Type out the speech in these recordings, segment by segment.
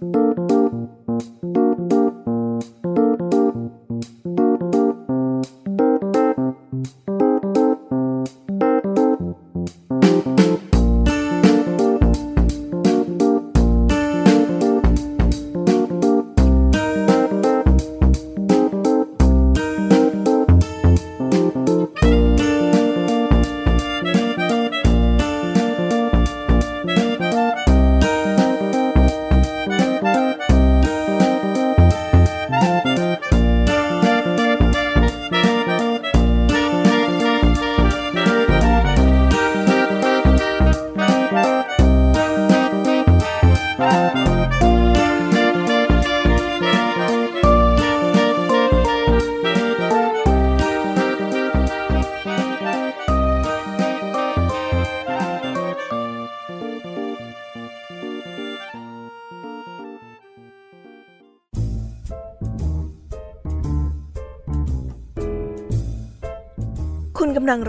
คุ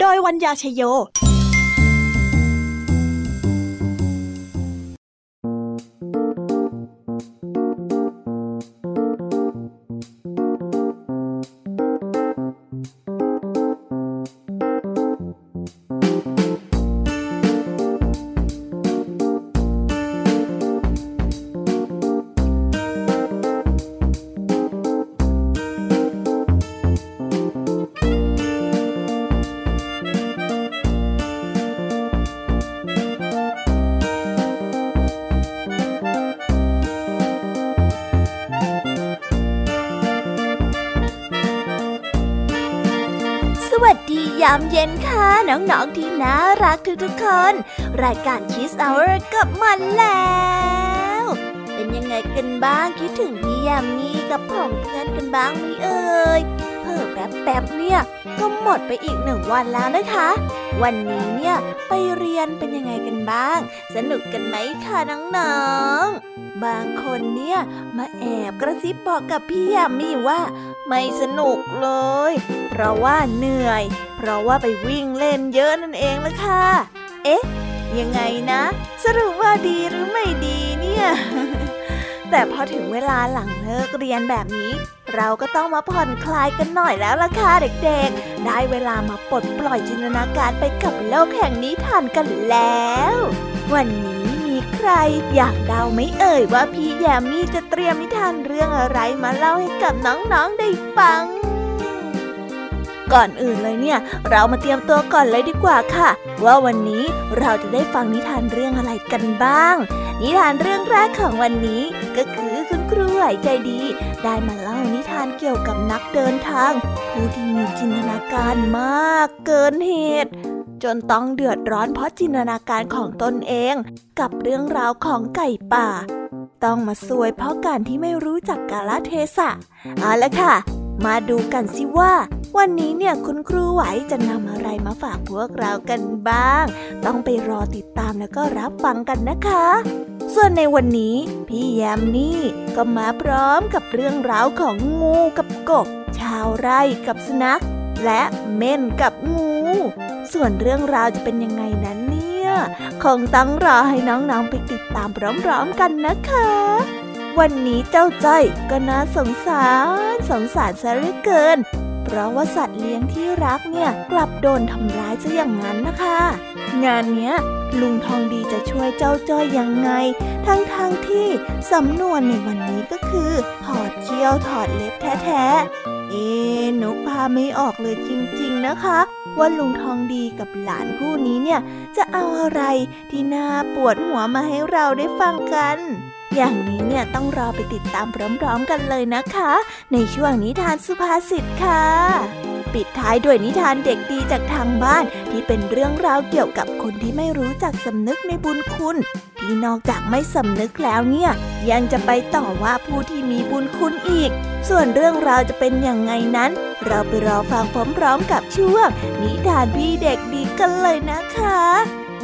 โดยวัญญาชยโยย น้องๆที่น่ารักทุกๆคน รายการคิสเอาร์กับมันแล้ว เป็นยังไงกันบ้างคิดถึงพี่ยามนี้กับผองเพื่อนกันบ้างไหมเอ่ยเพิ่แป๊บๆเนี่ย ก็หมดไปอีกหนึ่งวันแล้วนะคะ วันนี้เนี่ยไปเรียนเป็นยังไงกันบ้าง สนุกกันไหมคะน้องๆ บางคนเนี่ยมาแอบกระซิบบอกกับพี่ยามีว่า ไม่สนุกเลย เพราะว่าเหนื่อย ราะว่าไปวิ่งเล่นเยอะนั่นเองละค่ะ เอ๊ะ ยังไงนะ สรุปว่าดีหรือไม่ดีเนี่ย แต่พอถึงเวลาหลังเลิกเรียนแบบนี้ เราก็ต้องมาผ่อนคลายกันหน่อยแล้วล่ะค่ะเด็กๆ ได้เวลามาปลดปล่อยจินตนาการไปกับโลกแห่งนิทานกันแล้ว วันนี้มีใครอยากเดาไหมเอ่ยว่าพี่แยมมี่จะเตรียมนิทานเรื่องอะไรมาเล่าให้กับน้องๆได้ฟัง ก่อนอื่นเลยเนี่ย เรามาเตรียมตัวก่อนเลยดีกว่าค่ะ ว่าวันนี้เราจะได้ฟังนิทานเรื่องอะไรกันบ้าง นิทานเรื่องแรกของวันนี้ ก็คือคุณครูไหวใจดี ได้มาเล่านิทานเกี่ยวกับนักเดินทาง ผู้ที่มีจินตนาการมากเกินเหตุจนต้องเดือดร้อนเพราะจินตนาการของตนเอง กับเรื่องราวของไก่ป่า ต้องมาซวยเพราะการที่ไม่รู้จักกาลเทศะเอาละค่ะ มาดูกันสิว่า วันนี้เนี่ยคุณครูไหวจะนำอะไรมาฝากพวกเรากันบ้าง ต้องไปรอติดตามแล้วก็รับฟังกันนะคะ ส่วนในวันนี้พี่แยมนี่ก็มาพร้อมกับเรื่องราวของงูกับกบ ชาวไร่กับสุนัข และเม่นกับงู ส่วนเรื่องราวจะเป็นยังไงนั้นเนี่ยคงต้องรอให้น้องๆไปติดตามพร้อมๆกันนะคะวันนี้เจ้าจ้อยก็น่าสงสาร สงสารซะเหลือเกิน เพราะว่าสัตว์เลี้ยงที่รักเนี่ยกลับโดนทำร้ายซะอย่างนั้นนะคะ งานเนี้ยลุงทองดีจะช่วยเจ้าจ้อยยังไง ทั้งๆทที่สำนวนในวันนี้ก็คือ ถอดเขี้ยวถอดเล็บแท้ๆ เอ๊นกพาไม่ออกเลยจริงๆนะคะ ว่าลุงทองดีกับหลานคู่นี้เนี่ย จะเอาอะไรที่น่าปวดหัวมาให้เราได้ฟังกัน อย่างนี้เนี่ยต้องรอไปติดตามพร้อมๆกันเลยนะคะ ในช่วงนิทานสุภาษิตค่ะ ปิดท้ายด้วยนิทานเด็กดีจากทางบ้านที่เป็นเรื่องราวเกี่ยวกับคนที่ไม่รู้จักสำนึกในบุญคุณ ที่นอกจากไม่สำนึกแล้วเนี่ย ยังจะไปต่อว่าผู้ที่มีบุญคุณอีก ส่วนเรื่องราวจะเป็นอย่างไงนั้น เราไปรอฟังพร้อมๆกับช่วง นิทานพี่เด็กดีกันเลยนะคะ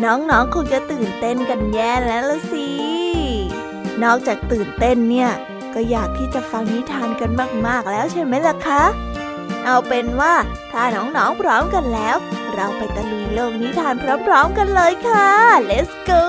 น้องๆคงจะตื่นเต้นกันแย่แล้วละสิ นอกจากตื่นเต้นเนี่ย ก็อยากที่จะฟังนิทานกันมากๆแล้วใช่ไหมล่ะคะ เอาเป็นว่าถ้าน้องๆพร้อมกันแล้ว เราไปตะลุยโลกนิทานพร้อมๆกันเลยค่ะ let's go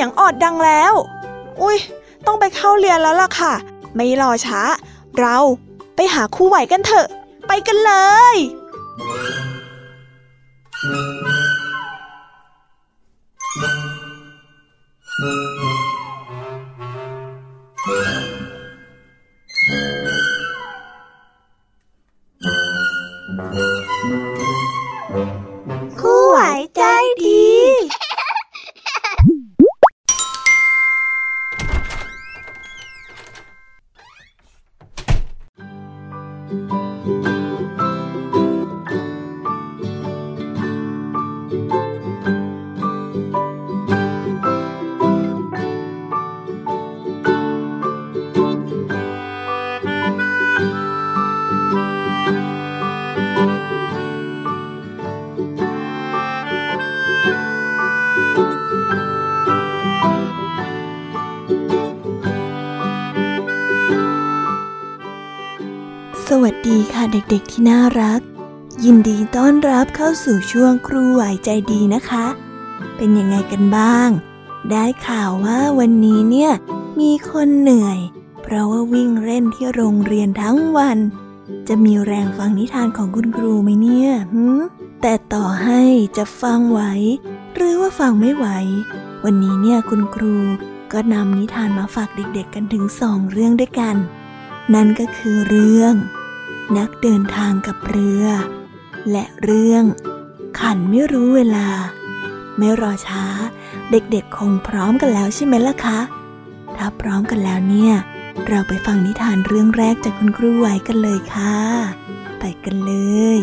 สียงออดดังแล้ว อุ้ยต้องไปเข้าเรียนแล้วล่ะค่ะ ไม่รอช้า เราไปหาคู่ไหวกันเถอะ ไปกันเลย ค่ะเด็กๆที่น่ารัก ยินดีต้อนรับเข้าสู่ช่วงครูไหวใจดีนะคะ เป็นยังไงกันบ้าง ได้ข่าวว่าวันนี้เนี่ยมีคนเหนื่อย เพราะว่าวิ่งเล่นที่โรงเรียนทั้งวัน จะมีแรงฟังนิทานของคุณครูไหมเนี่ยหืมแต่ต่อให้จะฟังไหว หรือว่าฟังไม่ไหว วันนี้เนี่ยคุณครูก็นำนิทานมาฝากเด็กๆกันถึงสองเรื่องด้วยกัน นั่นก็คือเรื่อง นักเดินทางกับเรือ และเรื่อง ขันไม่รู้เวลา ไม่รอช้า เด็กๆคงพร้อมกันแล้วใช่ไหมล่ะคะ ถ้าพร้อมกันแล้วเนี่ย เราไปฟังนิทานเรื่องแรกจากคุณครูไหวกันเลยค่ะ ไปกันเลย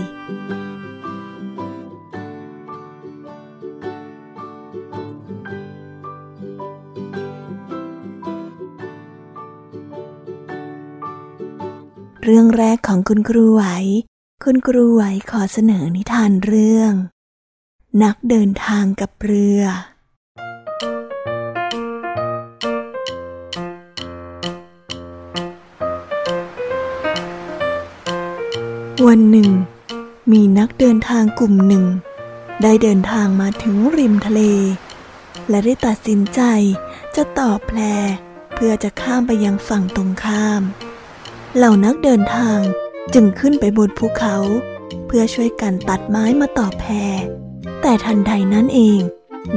เรื่องแรกของคุณครูไหว คุณครูไหวขอเสนอนิทานเรื่อง นักเดินทางกับเรือ วันหนึ่ง มีนักเดินทางกลุ่มหนึ่ง ได้เดินทางมาถึงริมทะเล และได้ตัดสินใจจะต่อแพเพื่อจะข้ามไปยังฝั่งตรงข้ามเเหล่านักเดินทางจึงขึ้นไปบนภูเขา เพื่อช่วยกันตัดไม้มาต่อแพร แต่ทันใดนั้นเอง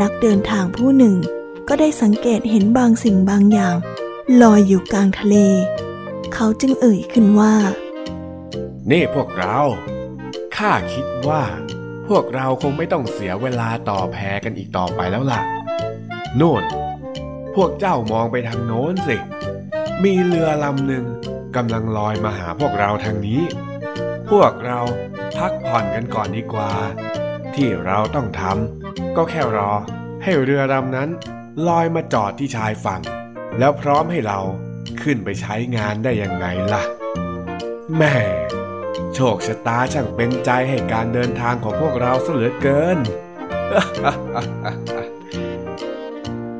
นักเดินทางผู้หนึ่ง ก็ได้สังเกตเห็นบางสิ่งบางอย่าง ลอยอยู่กลางทะเล เขาจึงเอ่ยขึ้นว่า นี่พวกเรา ข้าคิดว่า พวกเราคงไม่ต้องเสียเวลาต่อแพรกันอีกต่อไปแล้วล่ะ โน่น พวกเจ้ามองไปทางโน้นสิ มีเรือลำหนึ่ง กำลังลอยมาหาพวกเราทางนี้ พวกเราพักผ่อนกันก่อนดีกว่า ที่เราต้องทำก็แค่รอ ให้เรือลำนั้นลอยมาจอดที่ชายฝั่ง แล้วพร้อมให้เราขึ้นไปใช้งานได้ยังไงล่ะ แม่โชคชะตาช่างเป็นใจให้การเดินทางของพวกเราเสือเกิน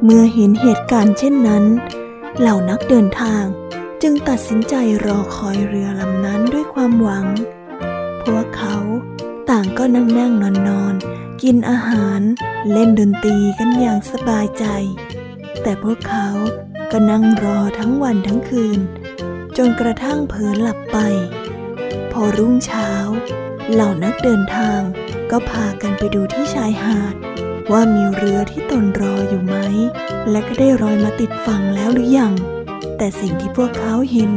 เมื่อเห็นเหตุการณ์เช่นนั้น เหล่านักเดินทาง จึงตัดสินใจรอคอยเรือลำนั้นด้วยความหวัง พวกเขาต่างก็นั่งนั่งนอนนอนกินอาหารเล่นดนตรีกันอย่างสบายใจ แต่พวกเขาก็นั่งรอทั้งวันทั้งคืน จนกระทั่งเผลอหลับไป พอรุ่งเช้า เหล่านักเดินทางก็พากันไปดูที่ชายหาด ว่ามีเรือที่ตนรออยู่ไหม และก็ได้รอยมาติดฝั่งแล้วหรือยัง แต่สิ่งที่พวกเขาเห็น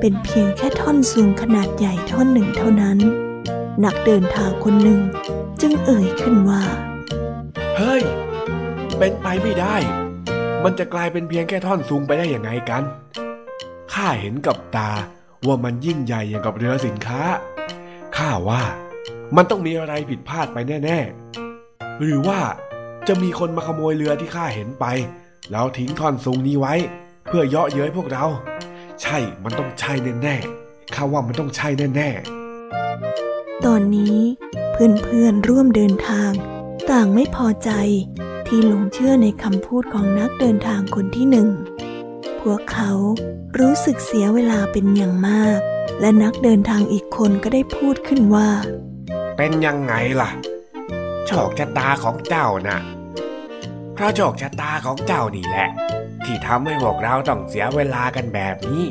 เป็นเพียงแค่ท่อนสูงขนาดใหญ่ท่อนหนึ่งเท่านั้น นักเดินทางคนหนึ่งจึงเอ่ยขึ้นว่า เฮ้ย เป็นไปไม่ได้ มันจะกลายเป็นเพียงแค่ท่อนซุงไปได้อยังไงกัน ข้าเห็นกับตาว่ามันยิ่งใหญ่อย่างกับเรือสินค้า ข้าว่ามันต้องมีอะไรผิดพลาดไปแน่ ๆ หรือว่าจะมีคนมาขโมยเรือที่ข้าเห็นไป แล้วทิ้งท่อนซุงนี้ไว้ เพื่อเยาะเย้ยพวกเรา ใช่มันต้องใช่แน่ๆข้าว่ามันต้องใช่แน่ๆ ตอนนี้เพื่อนๆร่วมเดินทาง ต่างไม่พอใจที่หลงเชื่อในคำพูดของนักเดินทางคนที่หนึ่ง พวกเขารู้สึกเสียเวลาเป็นอย่างมาก และนักเดินทางอีกคนก็ได้พูดขึ้นว่า เป็นยังไงล่ะ โชคชะตาของเจ้านะ่ะเพราะโชคชะตาของเจ้านี่แหละ ที่ทำให้พวกเราต้องเสียเวลากันแบบนี้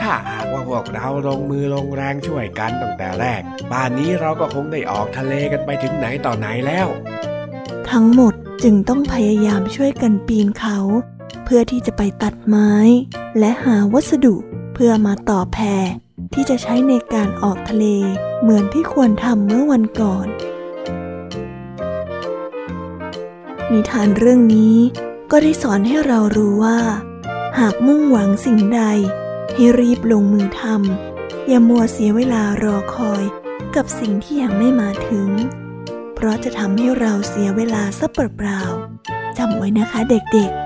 ถ้าหากว่าพวกเราลงมือลงแรงช่วยกันตั้งแต่แรกป่านนี้เราก็คงได้ออกทะเลกันไปถึงไหนต่อไหนแล้ว ทั้งหมดจึงต้องพยายามช่วยกันปีนเขา เพื่อที่จะไปตัดไม้ และหาวัสดุเพื่อมาต่อแพที่จะใช้ในการออกทะเลเหมือนที่ควรทำเมื่อวันก่อน นิทานเรื่องนี้ ก็ได้สอนให้เรารู้ว่า หากมุ่งหวังสิ่งใด ให้รีบลงมือทำอย่ามัวเสียเวลารอคอยกับสิ่งที่ยังไม่มาถึง เพราะจะทำให้เราเสียเวลาซะเปล่าๆจำไว้นะคะเด็กๆ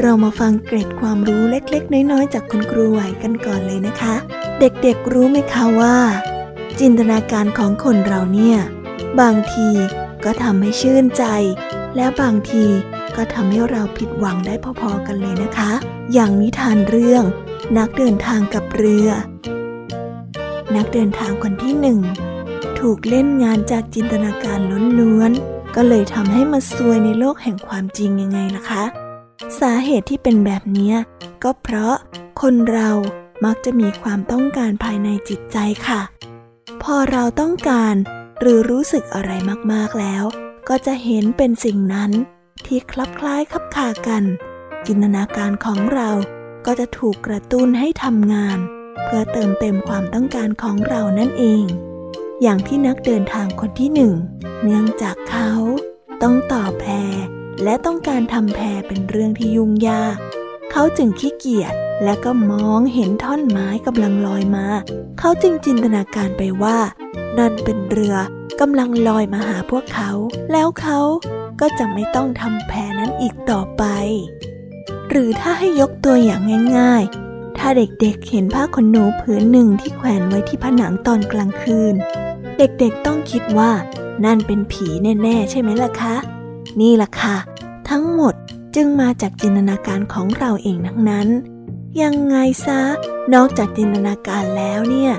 เรามาฟังเกร็ดความรู้เล็กๆ น้อยๆ จากคุณครูไหวกันก่อนเลยนะคะ เด็กๆรู้ไหมคะว่า จินตนาการของคนเราเนี่ย บางที ก็ทำให้ชื่นใจ และบางทีก็ทำให้เราผิดหวังได้พอๆกันเลยนะคะ อย่างนิทานเรื่อง นักเดินทางกับเรือ นักเดินทางคนที่หนึ่งถูกเล่นงานจากจินตนาการล้วนๆ ก็เลยทำให้มาซวยในโลกแห่งความจริงยังไงล่ะคะ สาเหตุที่เป็นแบบนี้ก็เพราะคนเรามักจะมีความต้องการภายในจิตใจค่ะ พอเราต้องการ หรือรู้สึกอะไรมากๆแล้ว ก็จะเห็นเป็นสิ่งนั้น ที่คลับคล้ายคับคากัน จินตนาการของเราก็จะถูกกระตุ้นให้ทำงาน เพื่อเติมเต็มความต้องการของเรานั่นเอง อย่างที่นักเดินทางคนที่หนึ่งเนื่องจากเขาต้องต่อแพรและต้องการทำแพรเป็นเรื่องที่ยุ่งยาก เขาจึงขี้เกียจ และก็มองเห็นท่อนไม้กำลังลอยมา เขาจึงจินตนาการไปว่า นั่นเป็นเรือกำลังลอยมาหาพวกเขา แล้วเขาก็จะไม่ต้องทำแพนั้นอีกต่อไป หรือถ้าให้ยกตัวอย่างง่ายถ้าเด็กๆเห็นผ้าขนหนูผืนหนึ่งที่แขวนไว้ที่ผนังตอนกลางคืน เด็กๆต้องคิดว่า นั่นเป็นผีแน่ๆ ใช่ไหมล่ะคะ นี่ล่ะค่ะ ทั้งหมดจึงมาจากจินตนาการของเราเองทั้งนั้น ยังไงซะ นอกจากจินตนาการแล้วเนี่ย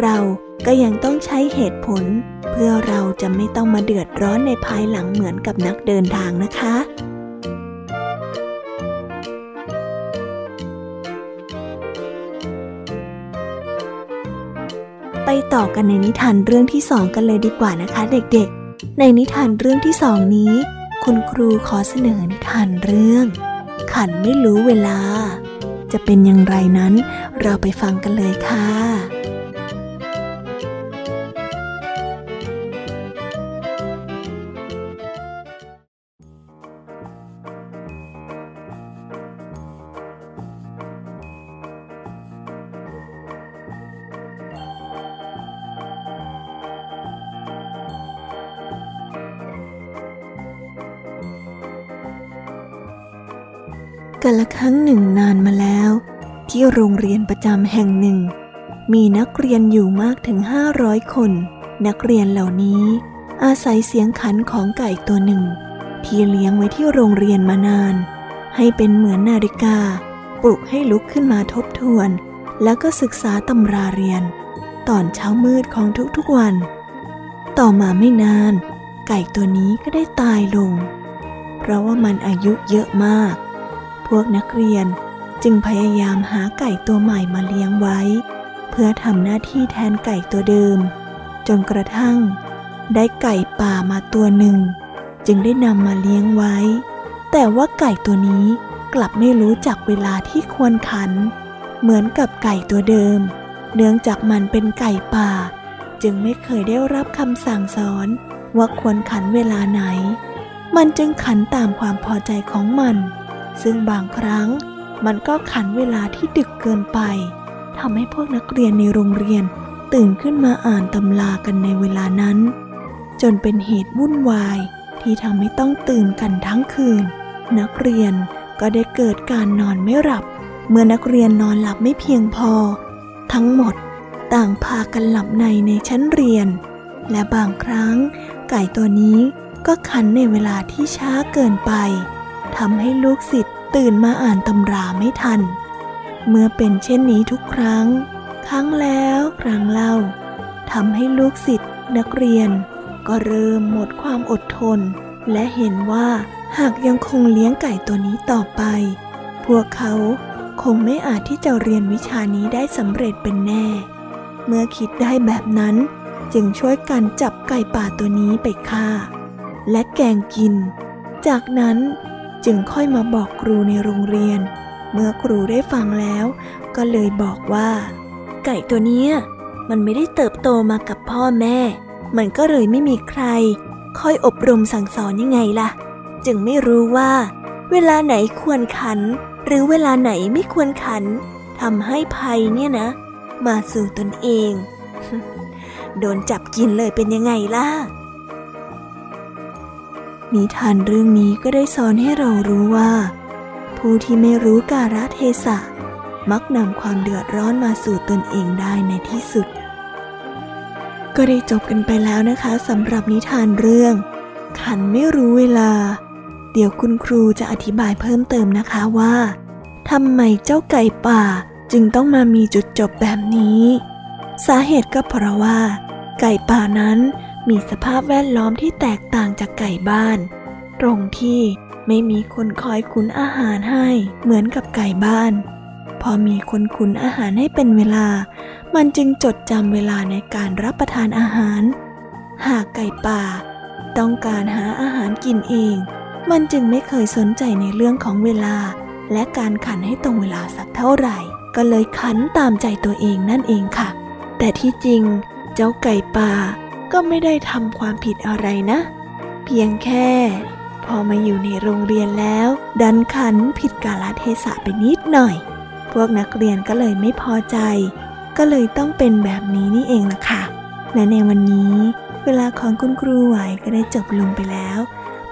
เราก็ยังต้องใช้เหตุผล เพื่อเราจะไม่ต้องมาเดือดร้อนในภายหลังเหมือนกับนักเดินทางนะคะไปต่อกันในนิทานเรื่องที่สองกันเลยดีกว่านะคะ เด็กๆ ในนิทานเรื่องที่สองนี้ คุณครูขอเสนอนิทานเรื่อง ขันไม่รู้เวลา จะเป็นอย่างไรนั้น เราไปฟังกันเลยค่ะกันละครั้งหนึ่งนานมาแล้ว ที่โรงเรียนประจำแห่งหนึ่ง มีนักเรียนอยู่มากถึงห้าร้อยคน นักเรียนเหล่านี้ อาศัยเสียงขันของไก่ตัวหนึ่ง ที่เลี้ยงไว้ที่โรงเรียนมานาน ให้เป็นเหมือนนาฬิกา ปลุกให้ลุกขึ้นมาทบทวน แล้วก็ศึกษาตำราเรียน ตอนเช้ามืดของทุกๆวัน ต่อมาไม่นาน ไก่ตัวนี้ก็ได้ตายลง เพราะว่ามันอายุเยอะมาก พวกนักเรียน จึงพยายามหาไก่ตัวใหม่มาเลี้ยงไว้ เพื่อทำหน้าที่แทนไก่ตัวเดิม จนกระทั่ง ได้ไก่ป่ามาตัวหนึ่ง จึงได้นำมาเลี้ยงไว้ แต่ว่าไก่ตัวนี้กลับไม่รู้จักเวลาที่ควรขัน เหมือนกับไก่ตัวเดิม เนื่องจากมันเป็นไก่ป่า จึงไม่เคยได้รับคำสั่งสอนว่าควรขันเวลาไหน มันจึงขันตามความพอใจของมัน ซึ่งบางครั้ง มันก็ขันเวลาที่ดึกเกินไปทำให้พวกนักเรียนในโรงเรียนตื่นขึ้นมาอ่านตำรากันในเวลานั้น จนเป็นเหตุวุ่นวายที่ทำให้ต้องตื่นกันทั้งคืน นักเรียนก็ได้เกิดการนอนไม่หลับ เมื่อนักเรียนนอนหลับไม่เพียงพอ ทั้งหมดต่างพากันหลับในในชั้นเรียน และบางครั้ง ไก่ตัวนี้ก็ขันในเวลาที่ช้าเกินไปทำให้ลูกศิษย์ ตื่นมาอ่านตำราไม่ทัน เมื่อเป็นเช่นนี้ทุกครั้ง ครั้งแล้วครั้งเล่าทำให้ลูกศิษย์นักเรียน ก็เริ่มหมดความอดทน และเห็นว่าหากยังคงเลี้ยงไก่ตัวนี้ต่อไป พวกเขาคงไม่อาจที่จะเรียนวิชานี้ได้สำเร็จเป็นแน่ เมื่อคิดได้แบบนั้นจึงช่วยกันจับไก่ป่าตัวนี้ไปฆ่า และแกงกิน จากนั้น จึงค่อยมาบอกครูในโรงเรียน เมื่อครูได้ฟังแล้ว ก็เลยบอกว่า ไก่ตัวเนี้ยมันไม่ได้เติบโตมากับพ่อแม่ มันก็เลยไม่มีใคร ค่อยอบรมสั่งสอนยังไงล่ะ จึงไม่รู้ว่า เวลาไหนควรขัน หรือเวลาไหนไม่ควรขันทำให้ภัยเนี่ยนะ มาสู่ตนเอง โดนจับกินเลยเป็นยังไงล่ะ นิทานเรื่องนี้ก็ได้สอนให้เรารู้ว่า ผู้ที่ไม่รู้กาลเทศะ มักนำความเดือดร้อนมาสู่ตนเองได้ในที่สุด ก็ได้จบกันไปแล้วนะคะสำหรับนิทานเรื่อง ขันไม่รู้เวลา เดี๋ยวคุณครูจะอธิบายเพิ่มเติมนะคะว่าทำไมเจ้าไก่ป่าจึงต้องมามีจุดจบแบบนี้ สาเหตุก็เพราะว่า ไก่ป่านั้น มีสภาพแวดล้อมที่แตกต่างจากไก่บ้าน ตรงที่ไม่มีคนคอยขุนอาหารให้เหมือนกับไก่บ้าน พอมีคนขุนอาหารให้เป็นเวลา มันจึงจดจำเวลาในการรับประทานอาหาร หากไก่ป่า ต้องการหาอาหารกินเอง มันจึงไม่เคยสนใจในเรื่องของเวลา และการขันให้ตรงเวลาสักเท่าไหร่ ก็เลยขันตามใจตัวเองนั่นเองค่ะ แต่ที่จริง เจ้าไก่ป่า ก็ไม่ได้ทำความผิดอะไรนะ เพียงแค่ พอมาอยู่ในโรงเรียนแล้ว ดันขันผิดกาลเทศะไปนิดหน่อย พวกนักเรียนก็เลยไม่พอใจ ก็เลยต้องเป็นแบบนี้นี่เองล่ะค่ะ และในวันนี้ เวลาของคุณครูไหวก็ได้จบลงไปแล้ว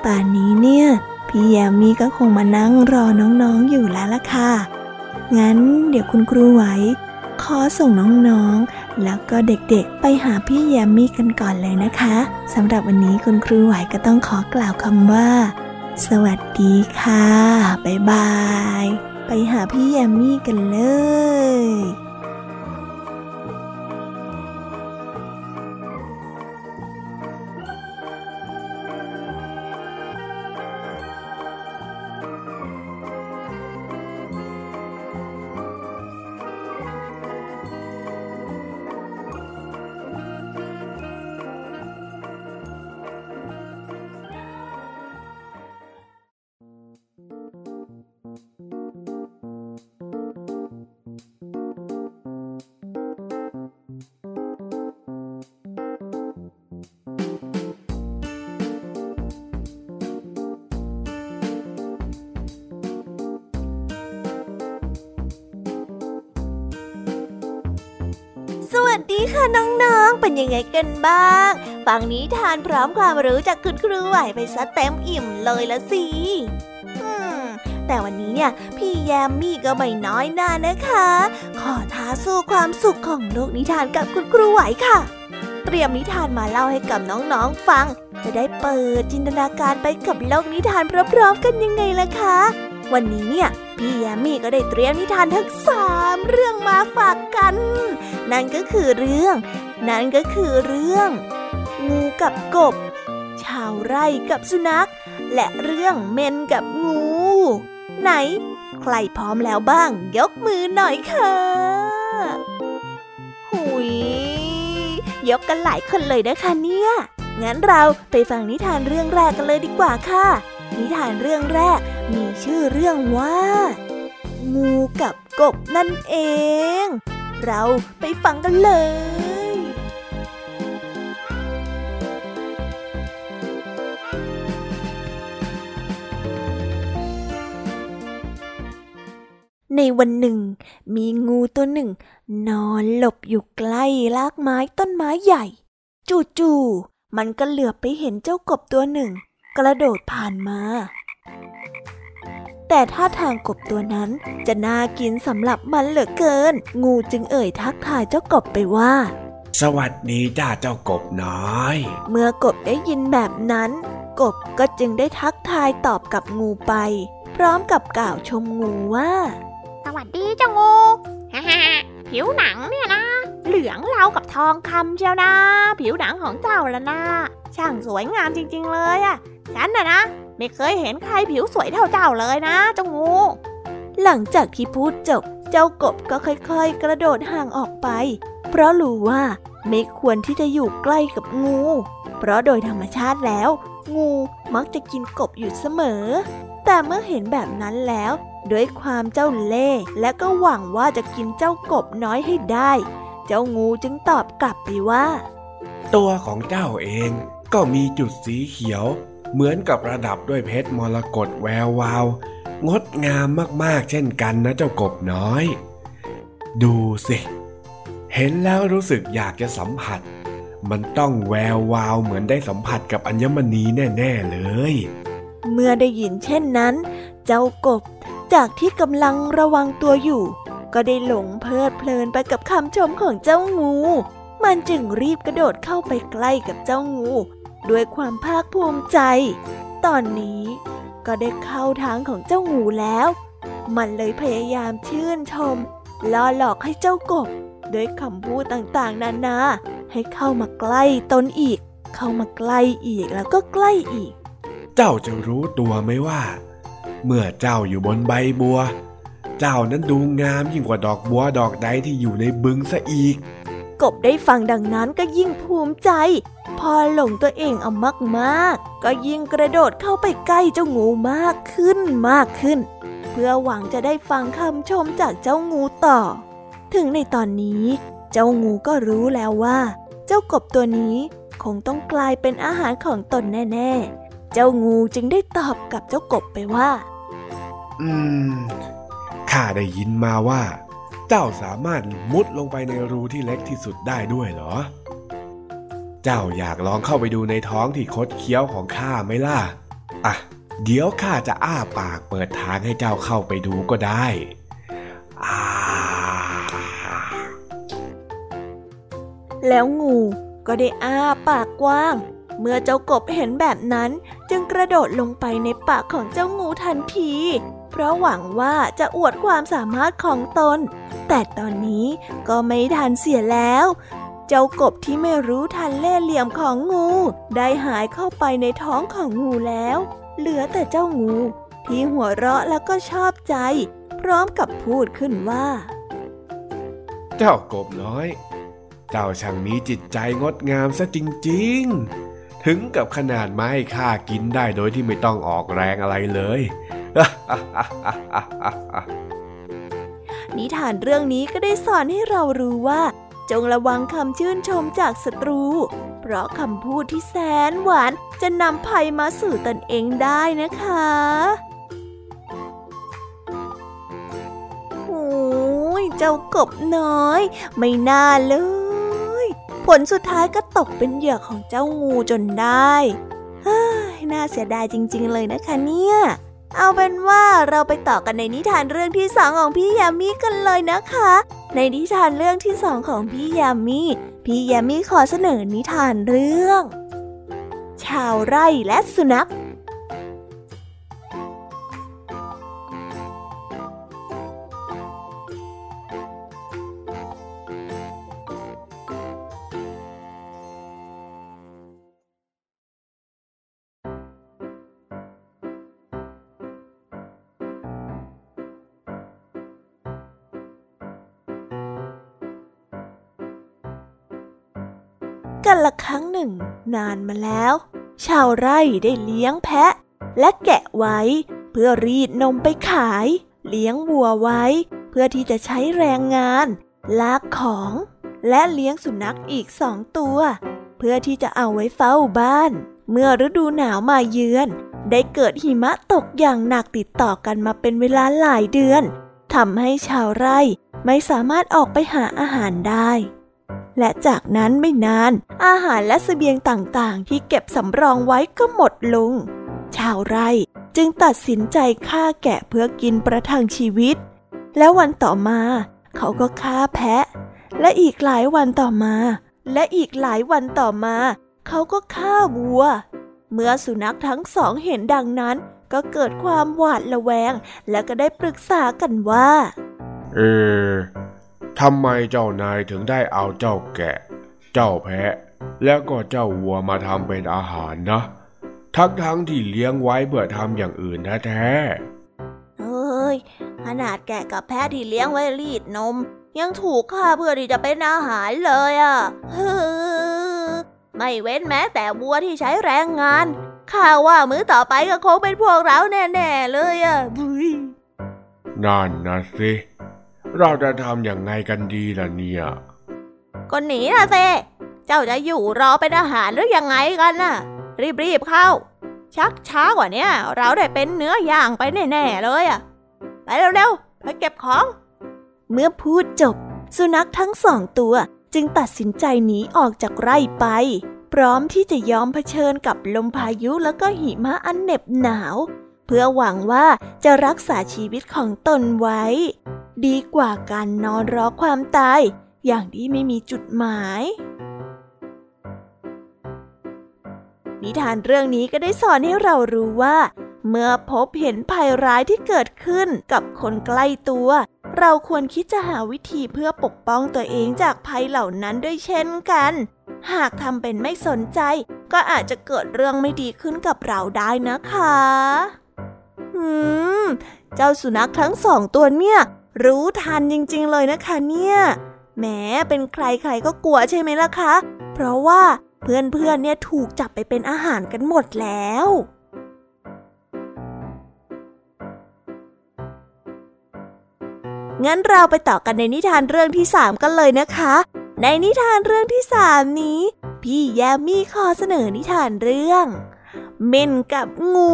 ป่านนี้เนี่ยพี่แยมมี่ก็คงมานั่งรอน้องๆอยู่แล้วล่ะค่ะ งั้นเดี๋ยวคุณครูไหว ขอส่งน้องๆ แล้วก็เด็กๆ ไปหาพี่แยมมี่กันก่อนเลยนะคะสำหรับวันนี้คุณครูไหวก็ต้องขอกล่าวคำว่า สวัสดีค่ะ บ๊ายบาย ไปหาพี่แยมมี่กันเลย สวัสดีค่ะน้องๆ เป็นยังไงกันบ้าง ฟังนิทานพร้อมความรู้จากคุณครูไหวไปซะเต็มอิ่มเลยละสิแต่วันนี้เนี่ยพี่แยมมี่ก็ไม่น้อยหน้านะคะ ขอท้าสู้ความสุขของโลกนิทานกับคุณครูไหวค่ะ เตรียมนิทานมาเล่าให้กับน้องๆฟัง จะได้เปิดจินตนาการไปกับโลกนิทานพร้อมๆกันยังไงล่ะคะวันนี้เนี่ยพี่แยมมี่ก็ได้เตรียมนิทานทั้งสามเรื่องมาฝากกัน นั่นก็คือเรื่อง นั่นก็คือเรื่อง งูกับกบ ชาวไร่กับสุนัข และเรื่องเมนกับงู ไหน ใครพร้อมแล้วบ้าง ยกมือหน่อยค่ะ หุย ยกกันหลายคนเลยนะคะเนี่ย งั้นเราไปฟังนิทานเรื่องแรกกันเลยดีกว่าค่ะ นิทานเรื่องแรกมีชื่อเรื่องว่า งูกับกบนั่นเอง เราไปฟังกันเลยในวันหนึ่ง มีงูตัวหนึ่ง นอนหลบอยู่ใกล้รากไม้ต้นไม้ใหญ่ จู่ๆมันก็เหลือบไปเห็นเจ้ากบตัวหนึ่ง กระโดดผ่านมา แต่ท่าทางกบตัวนั้นจะน่ากินสำหรับมันเหลือเกิน งูจึงเอ่ยทักทายเจ้ากบไปว่า สวัสดีจ้าเจ้ากบน้อย เมื่อกบได้ยินแบบนั้น กบก็จึงได้ทักทายตอบกับงูไป พร้อมกับกล่าวชมงูว่า สวัสดีเจ้างูฮ่าฮ่าผิวหนังเนี่ยนะ เหลืองราวกับทองคำเชียวนะ ผิวหนังของเจ้าละนะช่างสวยงามจริง ๆ เลยอะฉันนะนะ ไม่เคยเห็นใครผิวสวยเท่าเจ้าเลยนะเจ้างู หลังจากที่พูดจบ เจ้ากบก็ค่อยๆ กระโดดห่างออกไป เพราะรู้ว่าไม่ควรที่จะอยู่ใกล้กับงู เพราะโดยธรรมชาติแล้ว งูมักจะกินกบอยู่เสมอ แต่เมื่อเห็นแบบนั้นแล้ว ด้วยความเจ้าเล่ห์และก็หวังว่าจะกินเจ้ากบน้อยให้ได้ เจ้างูจึงตอบกลับไปว่า ตัวของเจ้าเองก็มีจุดสีเขียว เหมือนกับระดับด้วยเพชรมรกตแวววาว งดงามมากๆ เช่นกันนะเจ้ากบน้อย ดูสิ เห็นแล้วรู้สึกอยากจะสัมผัส มันต้องแวววาวเหมือนได้สัมผัสกับอัญมณีแน่ ๆ เลย เมื่อได้ยินเช่นนั้น เจ้ากบจากที่กำลังระวังตัวอยู่ ก็ได้หลงเพลิดเพลินไปกับคำชมของเจ้างู มันจึงรีบกระโดดเข้าไปใกล้กับเจ้างู ด้วยความภาคภูมิใจ ตอนนี้ก็ได้เข้าทางของเจ้างูแล้ว มันเลยพยายามชื่นชมล่อหลอกให้เจ้ากบด้วยคำพูดต่างๆ นานา ให้เข้ามาใกล้ตนอีก เข้ามาใกล้อีกแล้วก็ใกล้อีก เจ้าจะรู้ตัวไหมว่า เมื่อเจ้าอยู่บนใบบัว เจ้านั้นดูงามยิ่งกว่าดอกบัวดอกใดที่อยู่ในบึงซะอีก กบได้ฟังดังนั้นก็ยิ่งภูมิใจ พอหลงตัวเองเอามากๆ ก็ยิ่งกระโดดเข้าไปใกล้เจ้างูมากขึ้นมากขึ้น เพื่อหวังจะได้ฟังคำชมจากเจ้างูต่อ ถึงในตอนนี้ เจ้างูก็รู้แล้วว่า เจ้ากบตัวนี้คงต้องกลายเป็นอาหารของตนแน่ ๆ เจ้างูจึงได้ตอบกับเจ้ากบไปว่า อืม ข้าได้ยินมาว่า เจ้าสามารถมุดลงไปในรูที่เล็กที่สุดได้ด้วยเหรอ เจ้าอยากลองเข้าไปดูในท้องที่คดเคี้ยวของข้าไหมล่ะ อะ เดี๋ยวข้าจะอ้าปากเปิดทางให้เจ้าเข้าไปดูก็ได้อาแล้วงูก็ได้อ้าปากกว้าง เมื่อเจ้ากบเห็นแบบนั้นจึงกระโดดลงไปในปากของเจ้างูทันที เพราะหวังว่าจะอวดความสามารถของตน แต่ตอนนี้ก็ไม่ทันเสียแล้ว เจ้ากบที่ไม่รู้ทันเล่ห์เหลี่ยมของงู ได้หายเข้าไปในท้องของงูแล้ว เหลือแต่เจ้างู ที่หัวเราะแล้วก็ชอบใจ พร้อมกับพูดขึ้นว่า เจ้ากบน้อย เจ้าช่างมีจิตใจงดงามซะจริง ๆ ถึงกับขนาดไม้ข้ากินได้โดยที่ไม่ต้องออกแรงอะไรเลย นิทานเรื่องนี้ก็ได้สอนให้เรารู้ว่า จงระวังคำชื่นชมจากศัตรู เพราะคำพูดที่แสนหวานจะนำภัยมาสู่ตนเองได้นะคะโอ้ยเจ้ากบน้อย ไม่น่าเลย ผลสุดท้ายก็ตกเป็นเหยื่อของเจ้างูจนได้ฮ้ยน่าเสียดายจริง ๆ เลยนะคะเนี่ย เอาเป็นว่าเราไปต่อกันในนิทานเรื่องที่สองของพี่ยามีกันเลยนะคะ ในนิทานเรื่องที่สองของพี่ยามีพี่ยามีขอเสนอนิทานเรื่อง ชาวไร่และสุนัข กันละครั้งหนึ่ง นานมาแล้ว ชาวไร่ได้เลี้ยงแพะ และแกะไว้ เพื่อรีดนมไปขาย เลี้ยงวัวไว้ เพื่อที่จะใช้แรงงาน ลากของ และเลี้ยงสุนัขอีกสองตัว เพื่อที่จะเอาไว้เฝ้าบ้าน เมื่อฤดูหนาวมาเยือน ได้เกิดหิมะตกอย่างหนักติดต่อกันมาเป็นเวลาหลายเดือนทำให้ชาวไร่ไม่สามารถออกไปหาอาหารได้ และจากนั้นไม่นาน อาหารและสเสบียงต่างๆ ที่เก็บสำรองไว้ก็หมดลง ชาวไร่จึงตัดสินใจฆ่าแกะเพื่อกินประทังชีวิต แล้ววันต่อมา เขาก็ฆ่าแพะ และอีกหลายวันต่อมา และอีกหลายวันต่อมา เขาก็ฆ่าวัว เมื่อสุนัขทั้งสองเห็นดังนั้น ก็เกิดความหวาดระแวง และก็ได้ปรึกษากันว่า เออ ทำไมเจ้านายถึงได้เอาเจ้าแกะ เจ้าแพะ แล้วก็เจ้าวัวมาทำเป็นอาหารนะ ทั้งทั้งที่เลี้ยงไว้เพื่อทำอย่างอื่นแท้ๆเฮ้ยขนาดแกะกับแพะที่เลี้ยงไว้รีดนม ยังถูกฆ่าเพื่อที่จะเป็นอาหารเลยอะไม่เว้นแม้แต่วัวที่ใช้แรงงานข้าว่ามื้อต่อไปก็คงเป็นพวกเราแน่ ๆ เลยอะบุยนั่นนะสิ เราจะทำอย่างไงกันดีล่ะเนี่ย ก็หนีนะเซเจ้าจะอยู่รอเป็นอาหารหรือยังไงกันน่ะ รีบๆเข้า ชักช้ากว่านี้เราได้เป็นเนื้อย่างไปแน่ๆเลยอะ ไปเร็วๆไปเก็บของ เมื่อพูดจบ สุนัขทั้งสองตัวจึงตัดสินใจหนีออกจากไร่ไป พร้อมที่จะยอมเผชิญกับลมพายุแล้วก็หิมะอันเหน็บหนาว เพื่อหวังว่าจะรักษาชีวิตของตนไว้ ดีกว่าการนอนรอความตาย อย่างที่ไม่มีจุดหมาย นิทานเรื่องนี้ก็ได้สอนให้เรารู้ว่า เมื่อพบเห็นภัยร้ายที่เกิดขึ้นกับคนใกล้ตัว เราควรคิดจะหาวิธีเพื่อปกป้องตัวเองจากภัยเหล่านั้นด้วยเช่นกัน หากทำเป็นไม่สนใจก็อาจจะเกิดเรื่องไม่ดีขึ้นกับเราได้นะคะ หืม เจ้าสุนัขทั้งสองตัวเนี่ย รู้ทันจริงๆเลยนะคะเนี่ยแม้เป็นใครใครก็กลัวใช่ไหมล่ะคะ เพราะว่าเพื่อนๆเนี่ยถูกจับไปเป็นอาหารกันหมดแล้วงั้นเราไปต่อกันในนิทานเรื่องที่สามกันเลยนะคะ ในนิทานเรื่องที่สามนี้ พี่แยมมี่ขอเสนอนิทานเรื่อง เม่นกับงู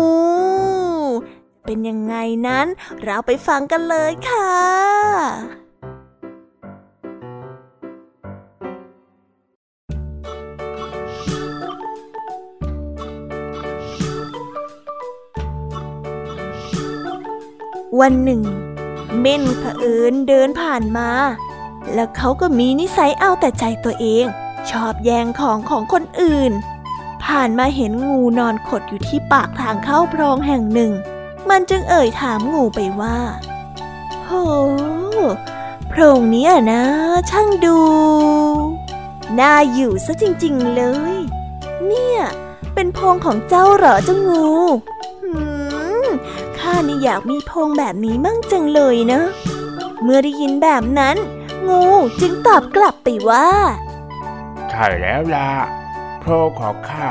เป็นยังไงนั้น เราไปฟังกันเลยค่ะวันหนึ่ง เม่นเผอิญเดินผ่านมา แล้วเขาก็มีนิสัยเอาแต่ใจตัวเอง ชอบแย่งของของคนอื่น ผ่านมาเห็นงูนอนขดอยู่ที่ปากทางเข้าโพรงแห่งหนึ่ง มันจึงเอ่ยถามงูไปว่า โหโพรงนี้นะ ช่างดู น่าอยู่ซะจริง ๆ เลย เนี่ย เป็นโพรงของเจ้าเหรอเจ้างูข้านี่อยากมีพงแบบนี้มั่งจังเลยนะเมื่อได้ยินแบบนั้น งูจึงตอบกลับไปว่าใช่แล้วล่ะโพรงของข้า